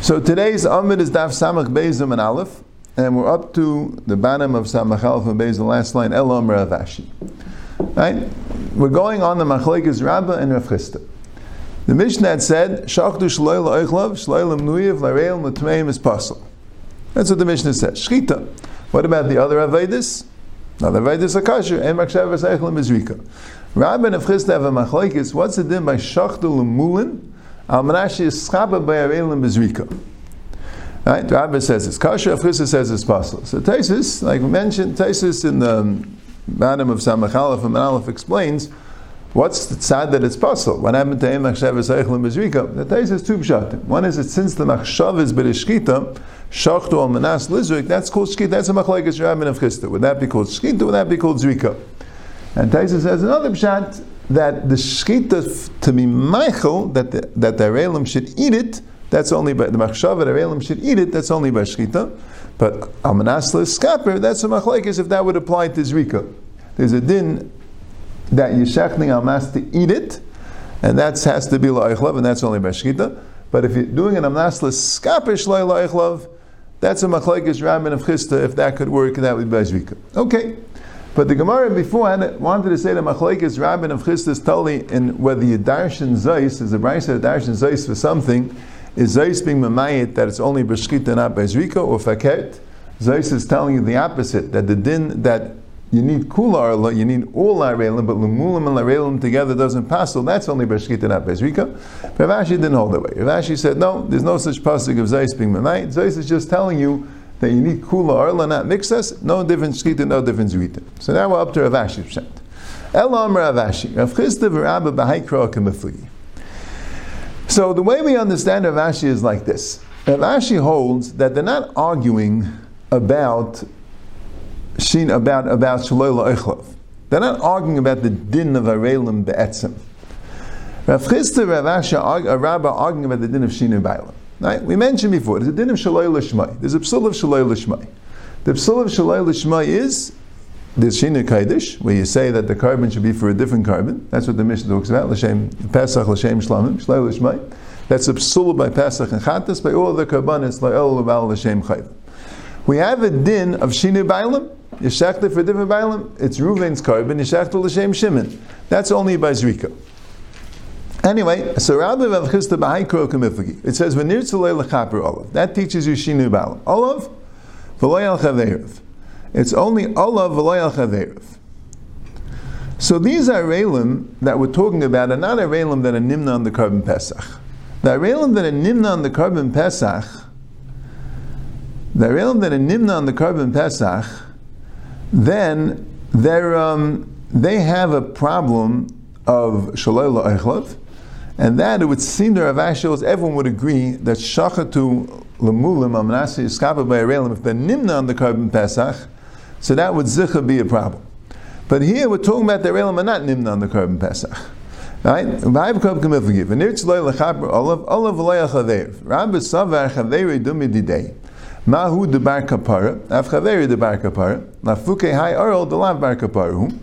So today's amud is Daf Samach Bezim and Aleph, and we're up to the bottom of Samach Aleph and Bez, the last line, El Omer Avashi. Right? We're going on the Machlekes Rabbah and Rav Chisda. The Mishnah had said, Shachdu Shloil Oichlav, Shloil Mnuyev, Lareil Mutmeim is Pasul. That's what the Mishnah says. Shchita. What about the other Avedis? Now the Avedis are kosher. Emak Shavas Eichlam is Rika. Rabbah and Rav Chisda have a Machlekes. What's the din by Shachdu Lemulin? Al Manashi is Schaba by Arelim Bezrika. Right? Rabbi says it's kosher, Afrisa says it's possible. So Taisus, like we mentioned, Taisus in the bottom of Samach Aleph and Aleph explains what's the tzad that it's possible. What happened to Emach Sheves Eichel Bezrika? The Taisus two pshatim. One is that since the Machshav is Bereshkita, Shachtu al Manas Lizrik, that's called Shkita, that's a Machlekes Rabbi of Chisda. Would that be called Shkita? Would that be called Zrika? And Taisus says another pshat that the shkita to be Michael, that the, that the Arelim should eat it, that's only by the Machshav, the Arelim should eat it, that's only by shkita. But Amanasla Skaper, that's a machlekes if that would apply to Zrika. There's a din that Almas to eat it, and that has to be La'ichlav, and that's only by shkita. But if you're doing an Amnasla Skaper Shlai La'ichlav, that's a machlekes Rabban of Chisda, if that could work, that would be by Zrika. Okay. But the Gemara before wanted to say that Machlekes Rabin of Chistis Tali in whether you darshan Zeis is a brisa darshan Zeis for something is Zeis being mamayit that it's only b'shkita not bezrika or faket. Zeis is telling you the opposite that the din that you need kula arla, you need all arelim, but lumulim and arelim together doesn't pass. So that's only b'shkita not bezrika. Rav Ashi didn't hold that way. Rav Ashi said no, there's no such pasuk of Zeis being mamayit. Zeis is just telling you that you need kula arla, not mixas, no different shkita, no different zvita. So now we're up to Rav Ashi Pshat. El Amr Rav v'Rabba b'haikro k'mefli. So the way we understand Rav Ashi is like this. Rav Ashi holds that they're not arguing about shin about about shalola echlav. They're not arguing about the din of arelim be'etzim. Rav Chisda Rav Ashi, Rabba arguing about the din of shinu bailam. Right? We mentioned before, there's a din of shaloi lishmai. There's a psul of shaloi lishmai. The psul of shaloi lishmai is there's shina kaidish, where you say that the carbon should be for a different carbon. That's what the Mishnah talks about. L'shem Pesach, l'shem shlamim, shaloi lishmai. That's a psul by Pesach and Chatas, by all the carbonis, la'el l'val l'shem chayv. We have a din of shinu bailam, yeshachta for different bailam, it's Ruven's carbon, yeshachta l'shem shimon. That's only by Zrika. Anyway, so Rabbi Rav b'haikro kamiflagi. It says tzulei lechaper olav. That teaches you shinu bal. Olav v'loy al chaverav. It's only olav v'loy al chaverav. So these are arelim that we're talking about are not arelim that are nimna on the carbon pesach. The arelim that are nimna on the carbon pesach, the arelim that are nimna on the carbon pesach, then they're um, they have a problem of shaloi la'echlav, and that it would seem to Rav Ashi, everyone would agree that shachatu lemulim amnasi iskapa by arelim, if they're nimna on the carbon pesach, so that would zicha be a problem. But here we're talking about the arelim are not nimna on the carbon pesach. Right? V'hayv kav kamiv V'nir tzloy lechaper olav, olav v'loy achaveir. Rabbi savar chaveir dumi didei. Mahu debar kapara, af chaveir debar kapara, lafuke hai oral delav bar kaparu.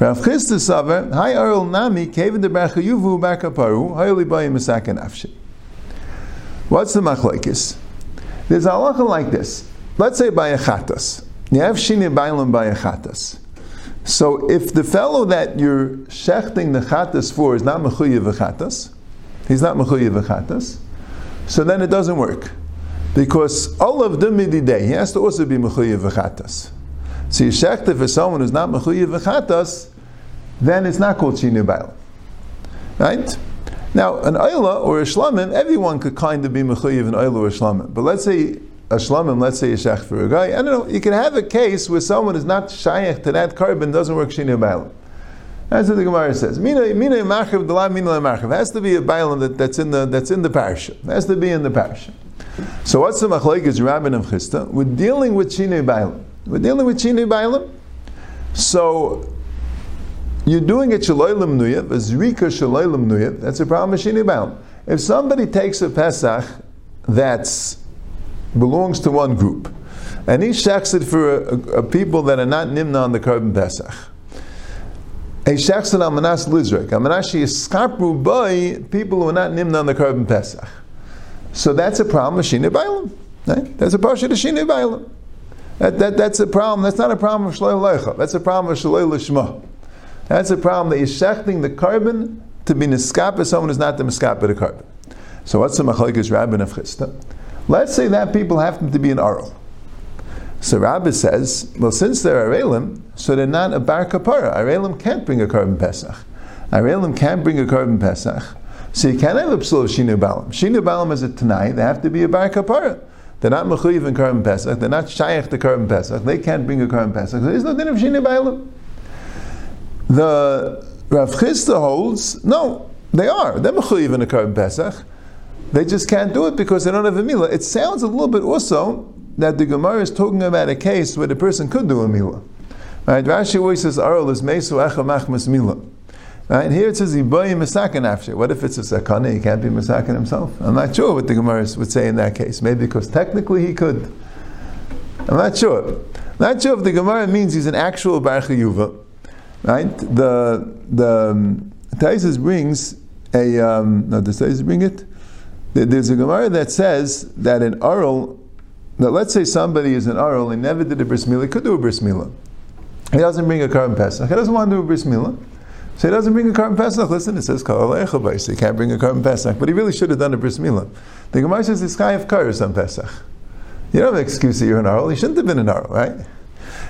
Rav Chisda Savar, Hi Nami, Kevin de Bayim Masakan Afshi. What's the machlekes? There's a halacha like this. Let's say by a chatas. You have shini bailam by a chatas. So if the fellow that you're shechting the chatas for is not mechuyev chatas, he's not mechuyev chatas, so then it doesn't work. Because all of the midday, he has to also be mechuyev chatas. So you shechta for someone who's not mechuyev v'chatas, then it's not called shinu bail. Right? Now, an oila or a shlamim, everyone could kind of be mechuyev an oila or a shlamim. But let's say a shlamim, let's say a for a guy. I don't know. You can have a case where someone is not shayach to that carbon, doesn't work shinu bail. That's what the Gemara says. Mina mina marchiv delav mina marchiv has to be a bailam that, that's in the that's in the parsha. Has to be in the parsha. So what's the machlekes rabbin of chista? We're dealing with shinu bailam. We're dealing with Shinu Bailam. So you're doing it Shaloilam Nuyah, a Zrika Shaloilam Nuyah, that's a problem with Shinu Bailam. If somebody takes a Pesach that belongs to one group, and he shechs it for a, a, a people that are not Nimna on the carbon Pesach, a shechson al manas lizrek. Al manas yiskapru by people who are not nimna on the carbon pesach. So that's a problem of shinu bailam. Right? That's a parsha of shinu bailam. That, that, that's a problem. That's not a problem of shaloi leicha. That's a problem of shaloi lishma. That's a problem that you're shechting the carbon to be niskap someone who's not the niskap of the carbon. So what's the machlekes rabbin of chista? Let's say that people happen to be an aral. So Rabbi says, well, since they're Arelim, so they're not a bar kapara. Arelim can't bring a carbon pesach. Arelim can't bring a carbon pesach. So you can't have a psul of Shinu Balam. Shinu Balam is a Tanai, they have to be a bar kapara. They're not mechuyev in carbon pesach, they're not shayach to carbon pesach, they can't bring a carbon pesach. There is no din of Shinu Balam. The Rav Chisda holds, no, they are. They're mechuyev in a carbon pesach. They just can't do it because they don't have a milah. It sounds a little bit also that the Gemara is talking about a case where the person could do a milah. Right? Rashi always says, "Arol is mesu echamachmas milah." Right? And here it says, "Iboy misakin after." What if it's a sakana? He can't be misakin himself. I'm not sure what the Gemara would say in that case. Maybe because technically he could. I'm not sure. Not sure if the Gemara means he's an actual bar yuva. Right? The the um, Taisus brings a um, no. Does Taisus bring it? There's a Gemara that says that an Arul now, let's say somebody is an Arul, he never did a bris could do a bris. He doesn't bring a carbon pesach. He doesn't want to do a bris. So he doesn't bring a carbon pesach. Listen, it says kol he can't bring a carbon pesach, but he really should have done a bris milah. The Gemara says this guy of kares on pesach. You don't have an excuse that you're an Arul. He shouldn't have been an Arul, right?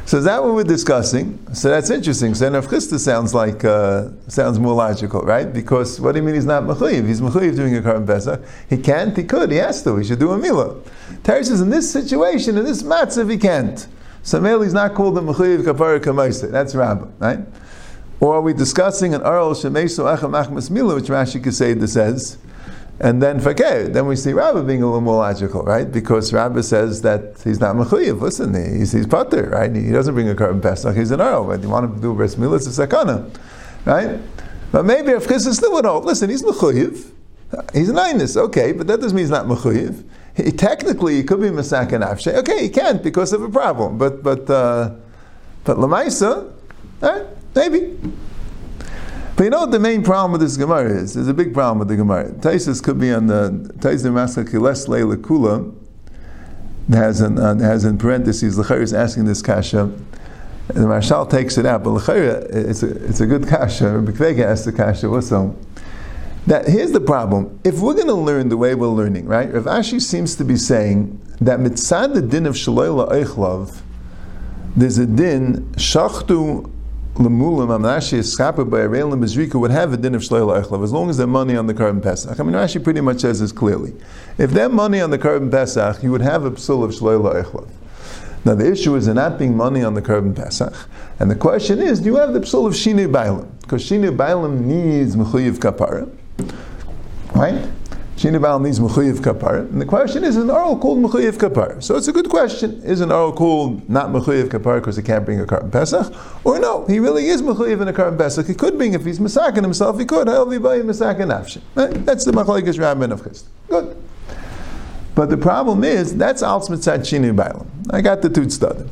So is that what we're discussing? So that's interesting. So Rav Chisda sounds like uh, sounds more logical, right? Because what do you mean he's not mechuyev? He's mechuyev doing a carbon pesach. He can't. He could. He has to. He should do a milah. Terry says in this situation, in this matzav, he can't. So he's not called a mechuyev kapara kamaisa. That's Rabbah, right? Or are we discussing an aral shemeso echem achmas milah, which Rashi Keseda says? And then fakir, then we see Rabbi being a little more logical, right? Because Rabbi says that he's not mechuyev. Listen, he's, he's pater, right? He doesn't bring a carbon pesach. He's an arrow. But you want to do bris milah, it's a sakana, right? But maybe if Chris is still an hold, listen, he's mechuyev. He's an einus, okay, but that doesn't mean he's not mechuyev. He, technically, he could be masak and. Okay, he can't because of a problem. But but uh, but lamaisa, right? Maybe. But you know what the main problem with this Gemara is? There's a big problem with the Gemara. Taisus could be on the Taisus Maska Kiles Leila Kula, has in, uh, has in parentheses, Lechayr is asking this kasha, and the Maharshal takes it out, but Lechayr, it's a, it's a good kasha, Bekvega asked the kasha also. That here's the problem. If we're going to learn the way we're learning, right? Rav Ashi seems to be saying that mitzad the din of shaloila eichlav, there's a din shachtu lemulim amnashi eschapa by Arelim Bezrika would have a din of shleil echlav as long as they're money on the carbon pesach. I mean, Rashi pretty much says this clearly. If they're money on the carbon pesach, you would have a psul of shleil echlav. Now the issue is they're not being money on the carbon pesach, and the question is, do you have the psul of shinu bailim? Because shinu bailim needs mechuyev kapara, right? Shini Baal needs Mechuyev Kapar. And the question is, is an oral called Mechuyev Kapar? So it's a good question. Is an oral called not Mechuyev Kapar because he can't bring a carbon Pesach? Or no, he really is Mechuyev in a carbon Pesach. He could bring, if he's Masakin himself, he could. That's the Machlekes Rabbin of Chist. Good. But the problem is, that's Alts Mitzad Shini I got the two studied.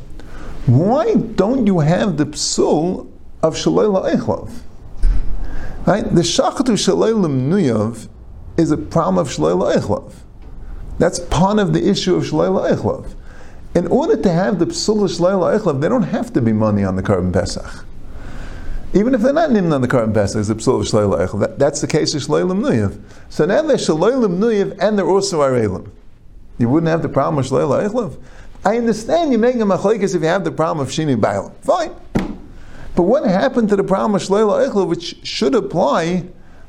Why don't you have the psul of Shalayla Echlav? Right? The Shachatu Shalayla Nuyav is a problem of Shloila Eichlav. That's part of the issue of Shloila Eichlav. In order to have the Psul of Shloila Eichlav, they don't have to be money on the carbon Pesach. Even if they're not named on the carbon Pesach, it's the Psul of Shloila Eichlav. That, that's the case of Shloila Mnuyev. So now they're Shloila Mnuyev and they're also Arelim. You wouldn't have the problem of Shloila Eichlav. I understand you're making a machlekes if you have the problem of Shini Bailam. Fine. But what happened to the problem of Shloila Eichlav, which should apply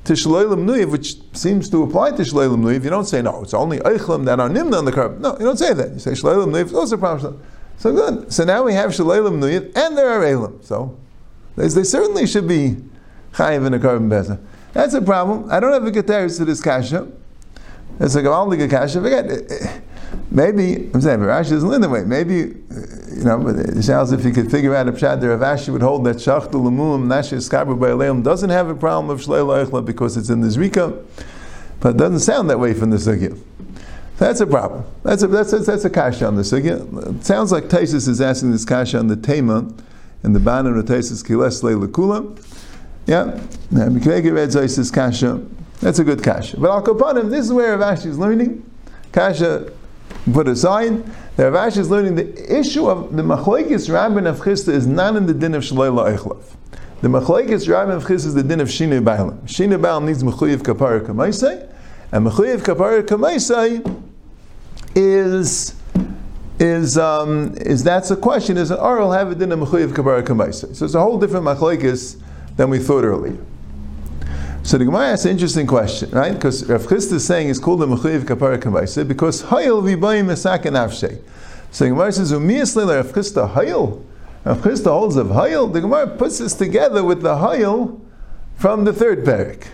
to Shleilim Nuyev, which seems to apply to Shleilim Nuyev, you don't say, no, it's only Eichlim that are Nimna on the curb. No, you don't say that. You say Shleilim Nuyev, those are problems. So good. So now we have Shleilim Nuyev, and there are Elim. So they, certainly should be Chayiv in a carbon beza. That's a problem. I don't have a Keteris to this Kasha. It's a Gavaldiga Kasha. Forget it. Maybe, I'm saying, Rashi doesn't learn that way. Maybe, you know, it sounds if you could figure out a pshat there, Rashi would hold that Shachtu Lamum Nashis Kabur Ba'aleim doesn't have a problem of Shleil Eichla because it's in the Zrika, but it doesn't sound that way from the Sugya. That's a problem. That's a, that's a, that's a kasha on the Sugya. It sounds like Taisus is asking this kasha on the Tema, and the Banan of Taisus Kiles Lekula. Yeah, Mikvege Red Zois is Kasha. That's a good Kasha. But Al this is where Rav Ashi is learning. Kasha put aside. The Rav Ashi is learning the issue of the Machlekes Rabban of Chisda is not in the din of Shalayla Eichlav. The Machlekes Rabban of Chisda is the din of Shinu Bailam. Shinu Bailam needs Mechuyev Kapara Kamaisai, and Mechuyev Kapara Kamaisai is is um, is that's a question. Is an oral have a din of mechuyev kabara kamaisa? So it's a whole different machlekes than we thought earlier. So the Gemara asks an interesting question, right? Because Rav Chisda is saying it's called the mechuyev kabara kamaisa because hayil v'bayim mesak nafshe. So the Gemara says umiyas leila Rav Chisda hayil. Rav Chisda holds of hayil. The Gemara puts this together with the hayil from the third parak.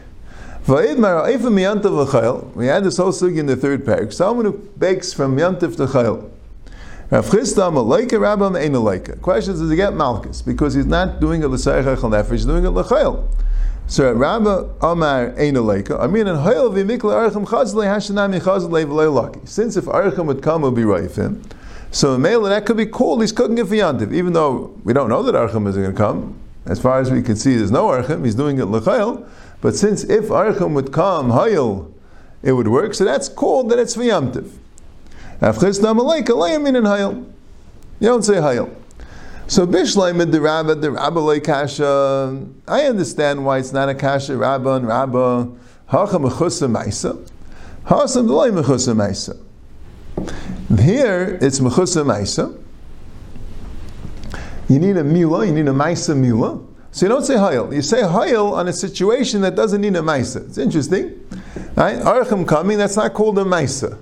We had this whole sugi in the third parak. Someone who bakes from yantif to chayil. Rav Chisda malaika rabbam ein alaika. Question is, does he get malchus? Because he's not doing it l'sayich echel nefesh, he's doing it l'chayil. So Rabba Amar ein alaika. I mean. Since if archim would come, it would be him. So male that could be called he's cooking it for yantiv, even though we don't know that archim is going to come. As far as we can see, there's no archim. He's doing it l'chayil. But since if archim would come hayil, it would work. So that's called that it's for yantiv. You don't say hayil. So Bishlaim the Rabba, the Rabba kasha. I understand why it's not a kasha Rabba and Rabba. Hacha mechusa maisa. Hasam loy maisa. Here it's mechusa maisa. You need a mila. You need a maisa mila. So you don't say hayil. You say hayil on a situation that doesn't need a maisa. It's interesting, right? Archim coming. That's not called a maisa.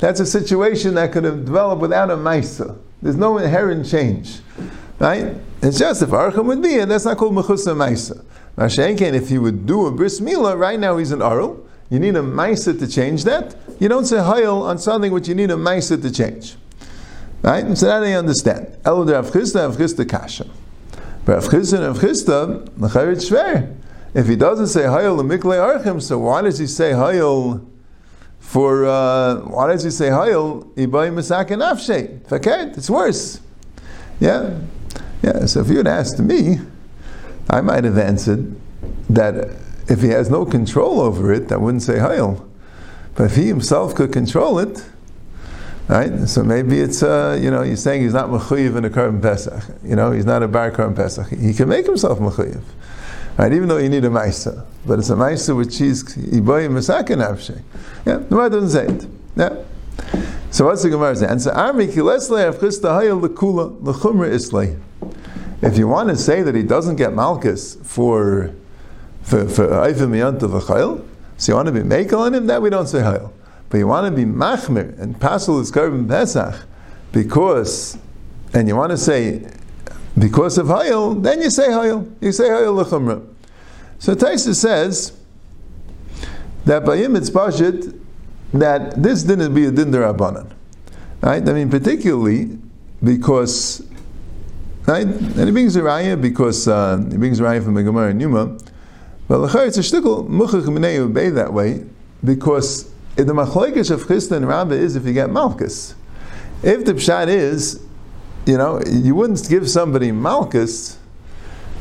That's a situation that could have developed without a Maisa. There's no inherent change. Right? It's just if Archim would be, and that's not called Mechusa Maisa. Mashenken, if he would do a bris milah, right now he's an Arl. You need a Maisa to change that. You don't say Hayel on something which you need a Maisa to change. Right? So that I understand. El Rav Chisda, Rav Chisda Kasha. But Rav Chisda Rav Chisda, Mecharit Shver. If he doesn't say Hayel Mikle Archim, so why does he say Hayel for uh, why does he say Hayil? Ibay Masak and Afshe. It's worse. Yeah? Yeah, so if you had asked me, I might have answered that if he has no control over it, I wouldn't say Hayil. But if he himself could control it, right? So maybe it's uh, you know he's saying he's not mechuyev in a carbon pesach. You know he's not a bar carbon pesach. He can make himself mechuyev. Right, even though you need a Maisa. But it's a Maisa which he's Iboy Masakin Avshe. Yeah, the Gemara doesn't say it. Yeah. So what's the Gemara's answer? Armi Kilesle of Chista Hayel Lekula Lechumra Islay. If you want to say that he doesn't get Malchus for for for Eivim Yant of Chayil, so you want to be Mekel on him, that we don't say Hayel. But you want to be Machmir and Pasul is Karban Pesach because, and you want to say because of Hayil, then you say Hayil. You say Hayil Lechumra. So Taisa says that by him it's Pashit that this didn't be a din derabanan. Right? I mean, particularly because, right? And he brings a raya because uh, he brings a raya from the Gemara and Yuma. Lachar, it's a shtickle, muchach minei obey that way because the machlekes of Chisda and Rabbah is if you get Malchus. If the pshat is you know, you wouldn't give somebody Malchus,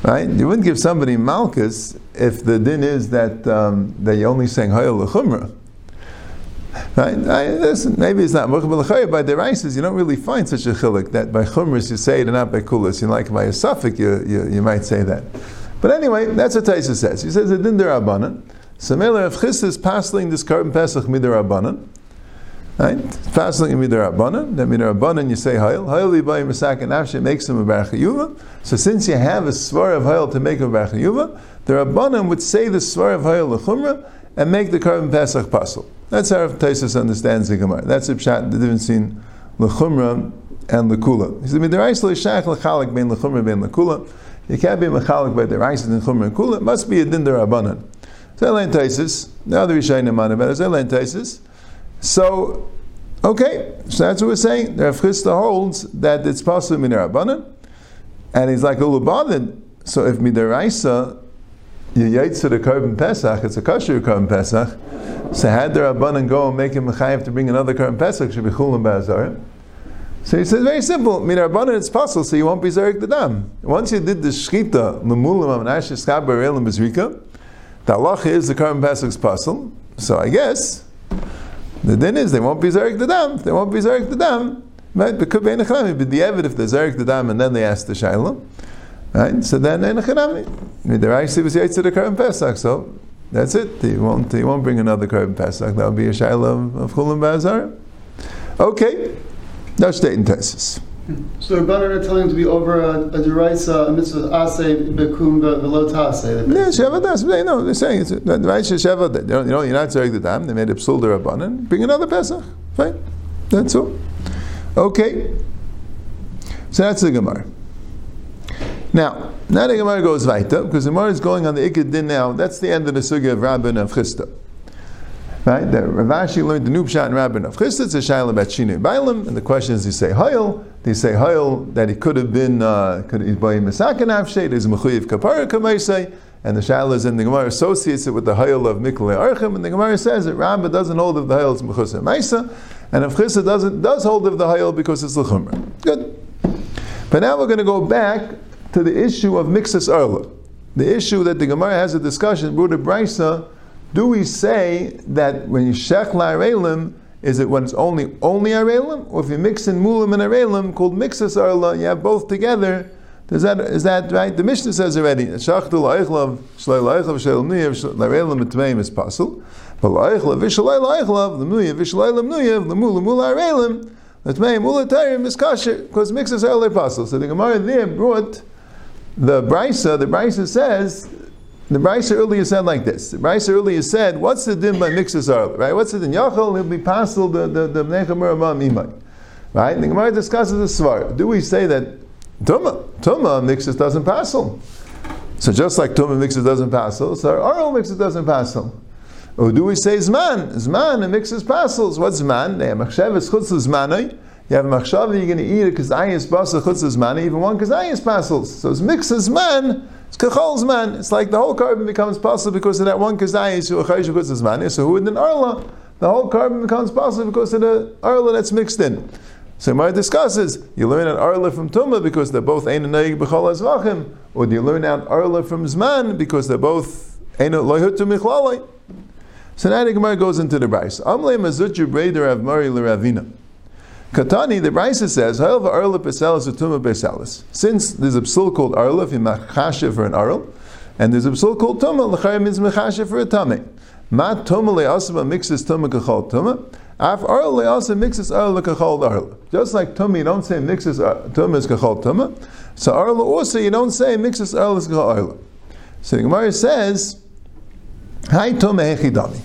right? You wouldn't give somebody Malchus if the din is that um, that you're only saying Hayel L'chumra. Right? I, maybe it's not by the Rices, you don't really find such a chilik that by Chumras you say it and not by Kulas. You like by a suffix you, you, you, might say that. But anyway, that's what Taisa says. He says, Din derabanan. So Mela of Chis is passing this carbon Pesach midirabanan. Right? Fasting in midrabanan. Then midrabanan you say hayil. Hayil yibayim masak and afshe makes him a barachayuva. So since you have a svar of hayil to make a barachayuva, the rabbanan would say the svar of hayil lechumra and make the carbon pesach pasul. That's how Taisus understands the Gemara. That's the pshat the difference between lechumra and lekula. He said midrais leishach lechalik bein lechumra bein lekula. You can't be mechalik by the rice and lechumra and kula. It must be a din derabanan. So Elaine Taisus. The other Rishayim man about it. Elaine Taisus. So, okay, so that's what we're saying. The Rav Chisda holds that it's possible in Rabbanan, and he's like a bothered. So if midaraisa you yaitz to the carbon pesach, it's a kosher carbon pesach. So had the Rabbanan go and make him mechayev to bring another carbon pesach, should be chulam ba'azar. So he says, very simple. Minarbanan, it's possible, so you won't be Zarek the Dam. Once you did the Shchita, Lemulam, and Asher Skabar, Elam, Bezrika, the Allah is the Karm Pesach's puzzle. So I guess the din is they won't be Zarek the Dam. They won't be Zarek the Dam. Right? But could be if they're Zarek the Dam, and then they ask the Shaila, right? So then Enechanami. The Rashi was Yaitz to the Karm Pesach, so that's it. He won't, he won't bring another Karm Pesach. That'll be a Shaila of, Chulam Bazar. Okay. That's stating tesis. So the Rabbanan are telling him to be over uh, a, a deraisa, uh, a mitzvah asay bekum velo tasay. Yeah, sheva das. They know they're saying it's the right sheva. You know, you're not saying the time. They made a psul Rabbanan. Bring another pesach. Fine. That's all. Okay. So that's the Gemara. Now, now the Gemara goes weiter because the Gemara is going on the Ikad din now. That's the end of the sugya of Rabban of Chisda. Right? The Rav Ashi learned the Nubshat and Rabban of Chisda. It's a Shaila about Shinu Bailam, and the question is, you say Hayil? They say Hayil that he could have been uh, could have been Masakan Avshay. There's Mechuyev Kapara Kamaisay. And the Shaila is in the Gemara associates it with the Hayil of Mikle Archim, and the Gemara says that Rabba doesn't hold of the Hayil as Mechusah Maisa, and if Chissa doesn't does hold of the Hayil because it's Lechumra. Good. But now we're going to go back to the issue of Mixus Arla. The issue that the Gemara has a discussion, Buddha Brisa, do we say that when you shech la'arelim, is it when it's only only arelim, or if you mix in mulim and arelim called mixus arla, you have both together? Does that is that right? The Mishnah says already, shachtu la'ichlav shlei la'ichlav shel nuyev la'arelim etmeim is pasul, but la'ichlav vishalei la'ichlav l'muyev vishalei l'muyev l'mul l'mul arelim etmeim ulatayim is kasher because mixus arla pasul. So the Gemara there brought the brisa. The brisa says the Brisa earlier said like this. The Brisa earlier said, "What's the din by mixes arla? Right? What's the din? Yachol he'll be passel the the the nechamur imay. Right? And the Gemara discusses the svar. Do we say that tuma tuma mixes doesn't passel? So just like tuma mixes doesn't passel, so arl mixes doesn't passel. Or do we say zman? Zman and mixes passels. What's zman? They have machshavas chutz zmanai. You have a machshava, you're going to eat a kazayis basa chutz zmanai, even one kazayis passels. So it's mixes man, It's kachol man. It's like the whole carbon becomes possible because of that one kazayis who achayish chutz zman. So who in an arla? The whole carbon becomes possible because of the arla that's mixed in. So Mar discusses, you learn an arla from Tumah because they're both Ein Noig B'chol Azvachim, or do you learn out arla from Zman because they're both Ein Loyhutu Michlalai? So now the Gemara goes into the Bryce. Amle Mazutju Breder Rav Mari L'Ravina. Katani, the Bryce says, Ha'el v'arla peselis utuma peselis. Since there's a psul called arla, if you machashe for an arl, and there's a psul called tuma, l'chayim means machashe for a tame. Ma tuma le'asaba mixes tuma kachal tuma, af arla le'asa mixes arla kachal arla. Just like tuma, you don't say mixes uh, tuma is kachal tuma, so arla also you don't say mixes arla is kachal arla. So the Gemara says, Hai tuma hechidami.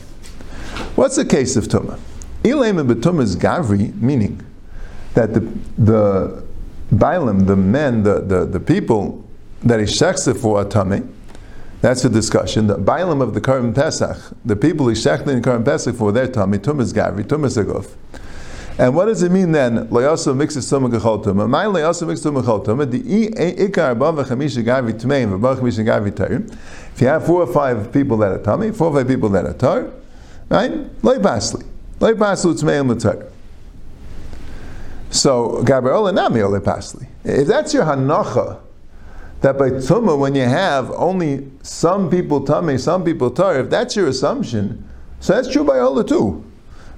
What's the case of tuma? Ilema betuma is gavri, meaning that the the bailim, the men, the, the, the people that he for a tummy, that's the discussion. The bailim of the Karim Pesach, the people he shechted in Karim Pesach for their tummy, tumas gavri, tumas aguf. And what does it mean then? Loyaso mixes tumah kachol tumah. My loyaso mixes tumah kachol tumah. The ikar above chamisha gavri tmeim above chamisha gavri tarim. If you have four or five people that are tummy, four or five people that are tar, right? Loy basli, loy basli tmeim l'tar. So Gabriel Nami Ole Pasli. If that's your hanacha, that by Tumah, when you have only some people tummy, some people tar, if that's your assumption, so that's true by Ola too.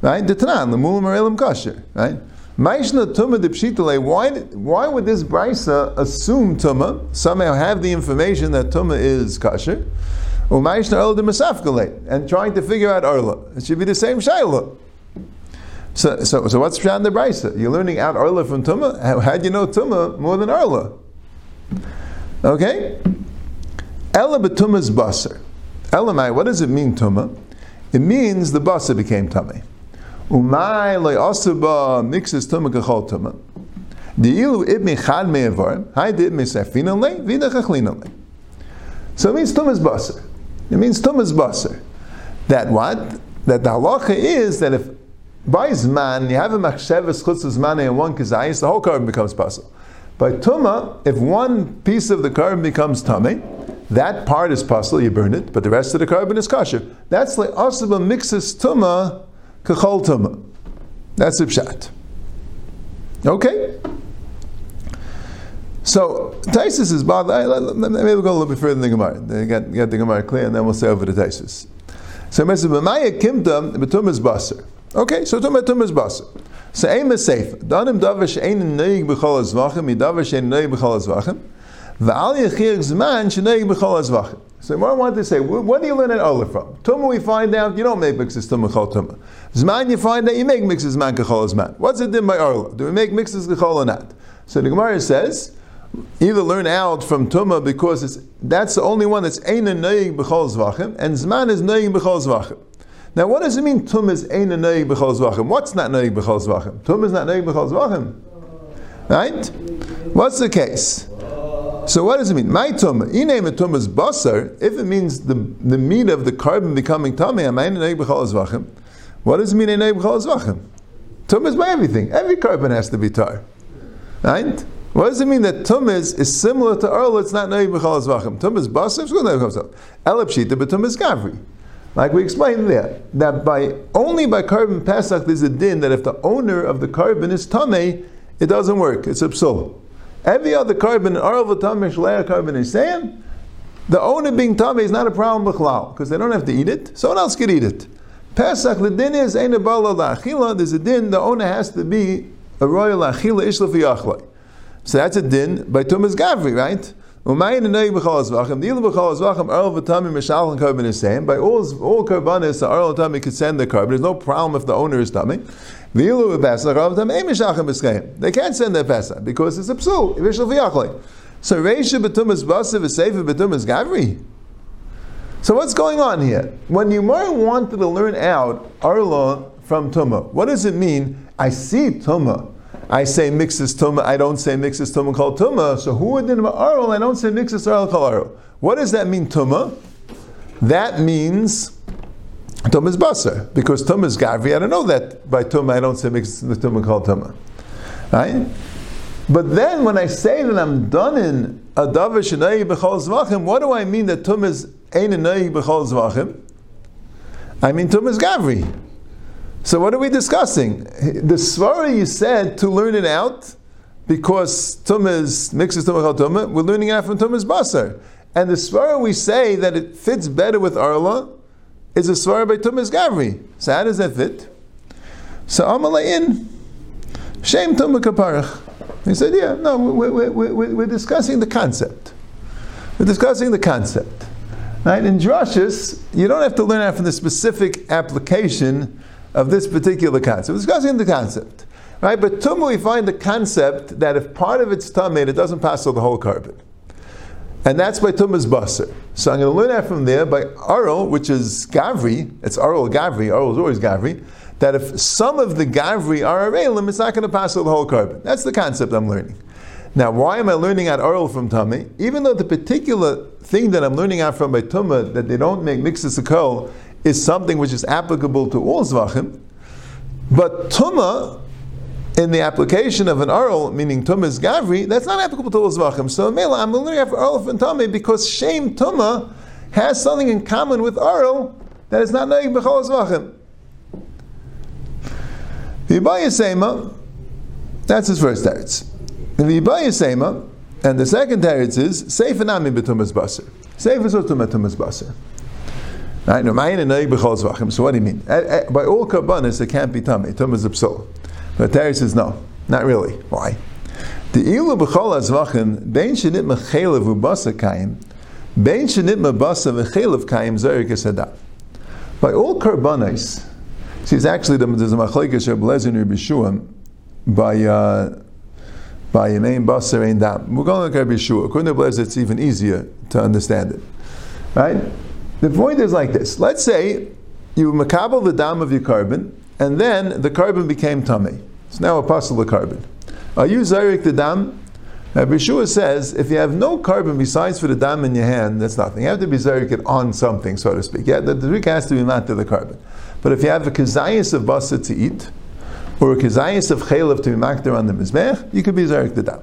Right? The Tanan, the Mulam Elam Kasher. Right? Maishna Tumah why, why would this Brisa assume Tumah, somehow have the information that Tumah is Kasher, Umaishna El de and trying to figure out Arla? It should be the same Shaila. So, so, so what's Pshat in the Brisa? You're learning out Arla from Tumah? How, how do you know Tumah more than Arla? Okay? Ela betumah's basar. Elamai, what does it mean, Tumah? It means the basar became Tumah. Umay loy asuba mixes Tumah kachol Tumah. The ilu ibmi chad me'avar, hai di ibmi safina le, vida chachlina le. So it means Tumah's basar. It means Tumah's basar. That what? That the halacha is that if by Zman, you have a machsheves chutz Zman and one kizayis, the whole carbon becomes possible. By Tuma, if one piece of the carbon becomes tummy, that part is possible, you burn it, but the rest of the carbon is kosher. That's like asaba mixes Tuma kachol Tuma. That's the pshat. Okay. So Taisus is bad. Maybe we'll go a little bit further than the Gemara. Get, get the Gemara clear, and then we'll say over the Taisus. So Mesa B'maya Kimta is Basar. Okay, so Tumah Tumah is Basar. So Aim is safe. Danim Davish Ein Neig B'chol Azvachim, Yidavish Ein Neig B'chol Azvachim, V'al Yechir Zman Sheneig B'chol Azvachim. So what I want to say, what do you learn at Ola from? Tumah we find out, you don't make mixes Tumah Chol Tumah. Zman you find out, you make mixes Zman Kechol Zman. What's it din by Ola? Do we make mixes Kechol or not? So the Gemara says, either learn out from Tumah because it's, that's the only one that's Ein Neig B'chol Zvachim, and Zman is Neig B'chol Zvachim. Now, what does it mean? Tum is ein neig b'chol zvachim. What's not neig b'chol zvachim? Tum is not neig b'chol zvachim, right? What's the case? So, what does it mean? My tum, iname tum is basar. If it means the, the meat of the carbon becoming tummy, am ein neig b'chol zvachim. What does it mean ein neig b'chol zvachim? Tum is by everything. Every carbon has to be tar, right? What does it mean that tum is, is similar to earl? It's not neig b'chol zvachim. Tum is basar. It's good neig b'chol zvachim. but tum is gavri. Like we explained there, that by only by carbon pesach there's a din that if the owner of the carbon is tame, it doesn't work. It's a psul. Every other carbon, arv tameh shleya carbon is saying, the owner being tame is not a problem b'chlal because they don't have to eat it. Someone else could eat it. Pesach the din is ein achila. There's a din the owner has to be a royal achila ishla So that's a din by tumas gavri, right? Umayin and Noig B'chol Zvachim, the Ilu B'chol Zvachim, Arl V'tami Mishal and Carbon is same. By all, all Karbanis, the Arl V'tami could send the carbon. There's no problem if the owner is tummy. The Ilu V'pesach, Arl V'tami, Mishachim B'skeim. They can't send their Pesach because it's a Psul, Vishal V'yachlei. So Reisha B'tumas Basav is Sefer B'tumas Gavri. So what's going on here? When you more wanted to learn out Arla from Tumah, what does it mean? I see Tumah. I say mixes tuma, I don't say mixes tuma called tuma. So who would in aral? I don't say mixes aral called aral. What does that mean tuma? That means tuma is because tuma is. I don't know that by tuma I don't say mixes the tuma called tuma. Right? But then when I say that I'm done in a davar shenai b'chol zvachim, what do I mean that tum is ein b'chol zvachim? I mean tum is gavri. So what are we discussing? The svara you said to learn it out because tumas mixes tumah tumah. We're learning it out from tumah's basar, and the svara we say that it fits better with arla is a svara by tumah's gavri. So how does that fit? So amalayin shame tumah kaparach. He said, yeah, no, we're, we're, we're, we're discussing the concept. We're discussing the concept. Right? In drushes, you don't have to learn out from the specific application of this particular concept. We're discussing the concept. Right? But tumah, we find the concept that if part of it's tamid, it doesn't pass through the whole carbon. And that's by tumah's basar. So I'm going to learn that from there by arl, which is gavri. It's arl gavri. Arl is always gavri. That if some of the gavri are arelim, it's not going to pass through the whole carbon. That's the concept I'm learning. Now, why am I learning out arl from tummy? Even though the particular thing that I'm learning out from by tumah that they don't make mixes of kol is something which is applicable to all zvachim, but tuma in the application of an arl, meaning tuma is gavri, that's not applicable to all zvachim. So mela, I'm learning for arl and tame because shame tuma has something in common with arl that is not knowing b'chol zvachim. The Ibaya Sema, that's his first teretz. In the Ibaya Sema, and the second teretz is Seif Anami b'tumas basar. Seif is tumas basar. Right? So what do you mean? By all karbanis, it can't be tummy. Tummy is a psul. But Terry says no, not really. Why? The ilu b'chol azvachim bein shenit mechelev ubasa kaim bein shenit mabasa v'chelev kaim zerik esadah. By all karbanis, see, it's actually there's a Reb Lezer and by uh, by a name Basar Ein Dam. We're going to look at Yeshua. According to Lezer, it's even easier to understand it. Right? The point is like this. Let's say you makabel the dam of your carbon, and then the carbon became tummy. It's now a of carbon. Are you zarik the dam? Uh, now, Bishua says if you have no carbon besides for the dam in your hand, that's nothing. You have to be zarik it on something, so to speak. Yeah, the, the has to be not to the carbon. But if you have a kazayas of basa to eat, or a kazayas of chaylev to be makder on the mizbech, you could be zarik the dam.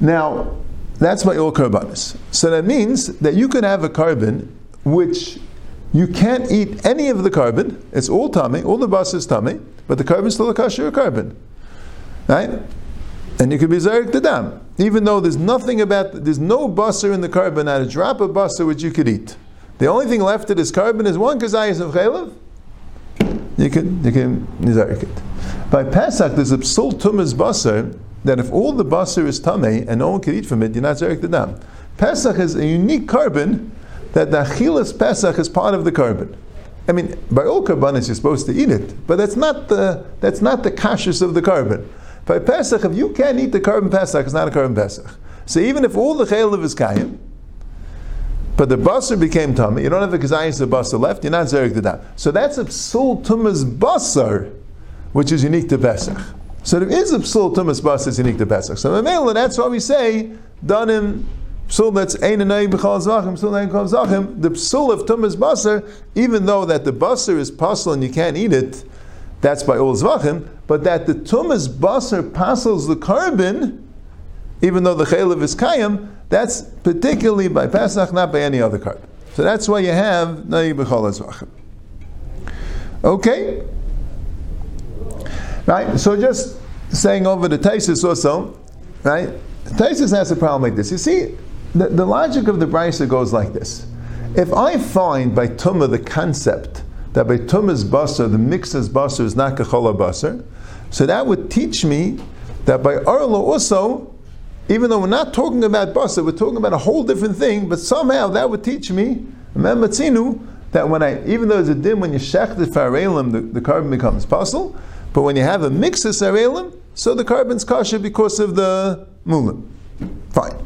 Now, that's my all karbanis. So that means that you can have a carbon which you can't eat any of the carbon. It's all tummy, all the bus is tummy, but the carbon is still a kasher carbon. right? And you could be Zarek the dam, even though there's nothing about, there's no busser in the carbon, not a drop of busser which you could eat. The only thing left of this carbon is one kazayas of chaylev. You can, you can Zarek it. By Pesach, there's a psul tumas busser that if all the basar is tamei and no one can eat from it, you're not zarek the dam. Pesach is a unique carbon that the achilas Pesach is part of the carbon. I mean, by all carbonis you're supposed to eat it, but that's not the that's not the kashrus of the carbon. By Pesach, if you can't eat the carbon Pesach, it's not a carbon Pesach. So even if all the chaylev is kayim, but the basar became tummy, you don't have the kazayis of basar left, you're not zarek the dam. So that's a psul tumas basar, which is unique to Pesach. So there is a psul tumas bas that's unique to Pesach. So Mamela, that's why we say danim psul that's ein and b'chal zachim psul ein b'chal zachim. The psul of tumas basar, even though that the basar is pasul and you can't eat it, that's by all zvachim. But that the tumas basar pasels the carbon, even though the chaylev is kayim, that's particularly by Pesach, not by any other carbon. So that's why you have na'i b'chal zvachim. Okay. Right? So just saying over the Taisus also, right? Taisus has a problem like this. You see, the, the logic of the Brisa goes like this. If I find by Tumah the concept that by Tumah's basar, the mix's basar is not kachola basar, so that would teach me that by Arlo also, even though we're not talking about basar, we're talking about a whole different thing, but somehow that would teach me, that when I, even though it's a dim when you shech the farelim, the, the carbon becomes puzzle, but when you have a mix of sarelim, so the carbon's kosher because of the mulim. Fine.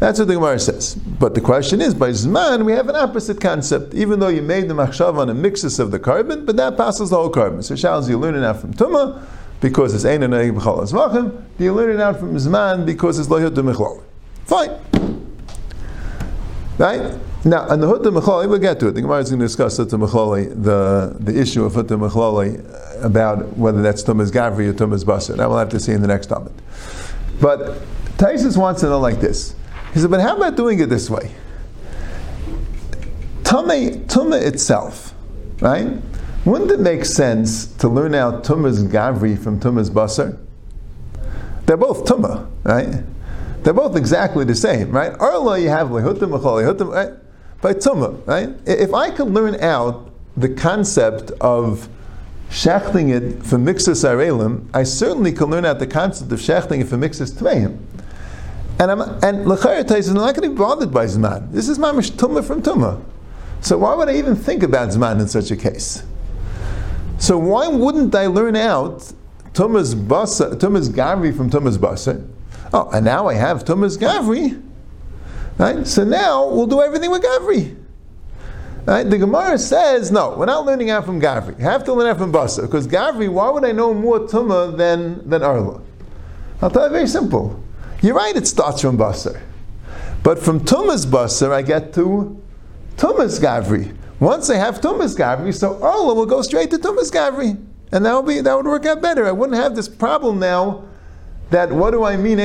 That's what the Gemara says. But the question is, by Zman, we have an opposite concept. Even though you made the machshav on a mixus of the carbon, but that passes the whole carbon. So Shals, you learn it out from Tumah, because it's Ein and B'chal Azvachim. You learn it out from Zman, because it's Lohiyot Michlal. Fine. Right? Now, on the Hutta Mechlali, we'll get to it. The Gemara is going to discuss Hutta Mechlali, the, the issue of Hutta Mechlali, uh, about whether that's Tumas Gavri or Tumas Basar. That we'll have to see in the next topic. But Taisus wants to know like this. He said, but how about doing it this way? Tumah, tumah itself, right? Wouldn't it make sense to learn out Tumas Gavri from Tumas Basar? They're both Tumah, right? They're both exactly the same, right? Arla you have lehutim, right? By tumah, right? If I could learn out the concept of shechting it for mixus arelim, I certainly can learn out the concept of shechting it for mixus tveim. And I'm and I'm not going to be bothered by zman. This is mamish tumah from tumah. So why would I even think about zman in such a case? So why wouldn't I learn out tumah's basa, tumah's gavri from tumah's basa? Oh, and now I have tumah's gavri. Right? So now we'll do everything with Gavri. Right? The Gemara says, no, we're not learning out from Gavri. You have to learn out from Basa. Because Gavri, why would I know more Tumah than, than Arla? I'll tell you very simple. You're right, it starts from Basar. But from Tumah's Basar, I get to Tumah's Gavri. Once I have Tumah's Gavri, so Arla will go straight to Tumah's Gavri. And that would, be, that would work out better. I wouldn't have this problem now that what do I mean,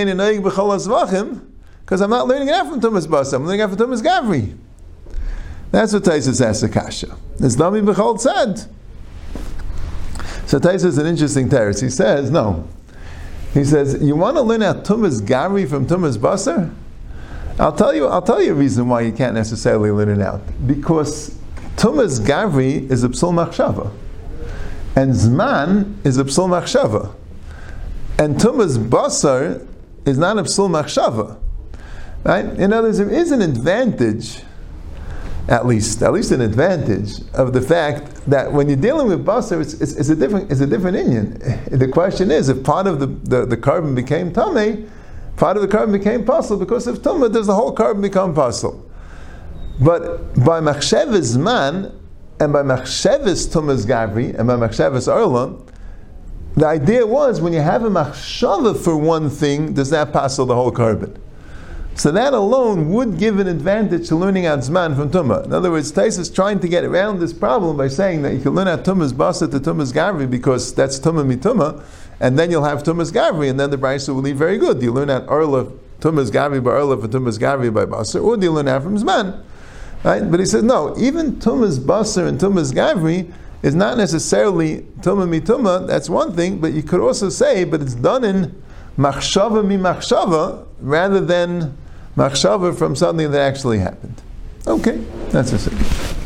because I'm not learning it out from Tumas Basa, I'm learning it out from Tumas Gavri. That's what Taisus asks Akasha. It's Nami Bechol said. So Taisus is an interesting teretz. He says, no. He says, you want to learn out Tumas Gavri from Tumas Basar? I'll tell you. I'll tell you a reason why you can't necessarily learn it out. Because Tumas Gavri is a psul machshava, and Zman is a psul machshava, and Tumas Basar is not a psul machshava. Right? In other words, there is an advantage, at least, at least an advantage of the fact that when you're dealing with basar, it's, it's, it's, a different, it's a different Indian. The question is, if part of the, the, the carbon became tummy, part of the carbon became puzzle because of tumah, does the whole carbon become puzzle? But by machsheves man and by machsheves tumas gavri and by machsheves arla, the idea was when you have a machshava for one thing, does that puzzle the whole carbon? So that alone would give an advantage to learning out Zman from Tumah. In other words, Tais is trying to get around this problem by saying that you can learn out Tumah's Basa to Tumah's Gavri because that's Tumah mituma, and then you'll have Tumah's Gavri, and then the Brisa will be very good. Do you learn out Arla, Tumah's Gavri by Arla for Tumah's Gavri by Basa, or do you learn out from Zman? Right? But he says, no, even Tumah's Basa and Tumah's Gavri is not necessarily tuma mituma. That's one thing, but you could also say, but it's done in machshava mi machshava rather than machshava from something that actually happened. Okay, that's a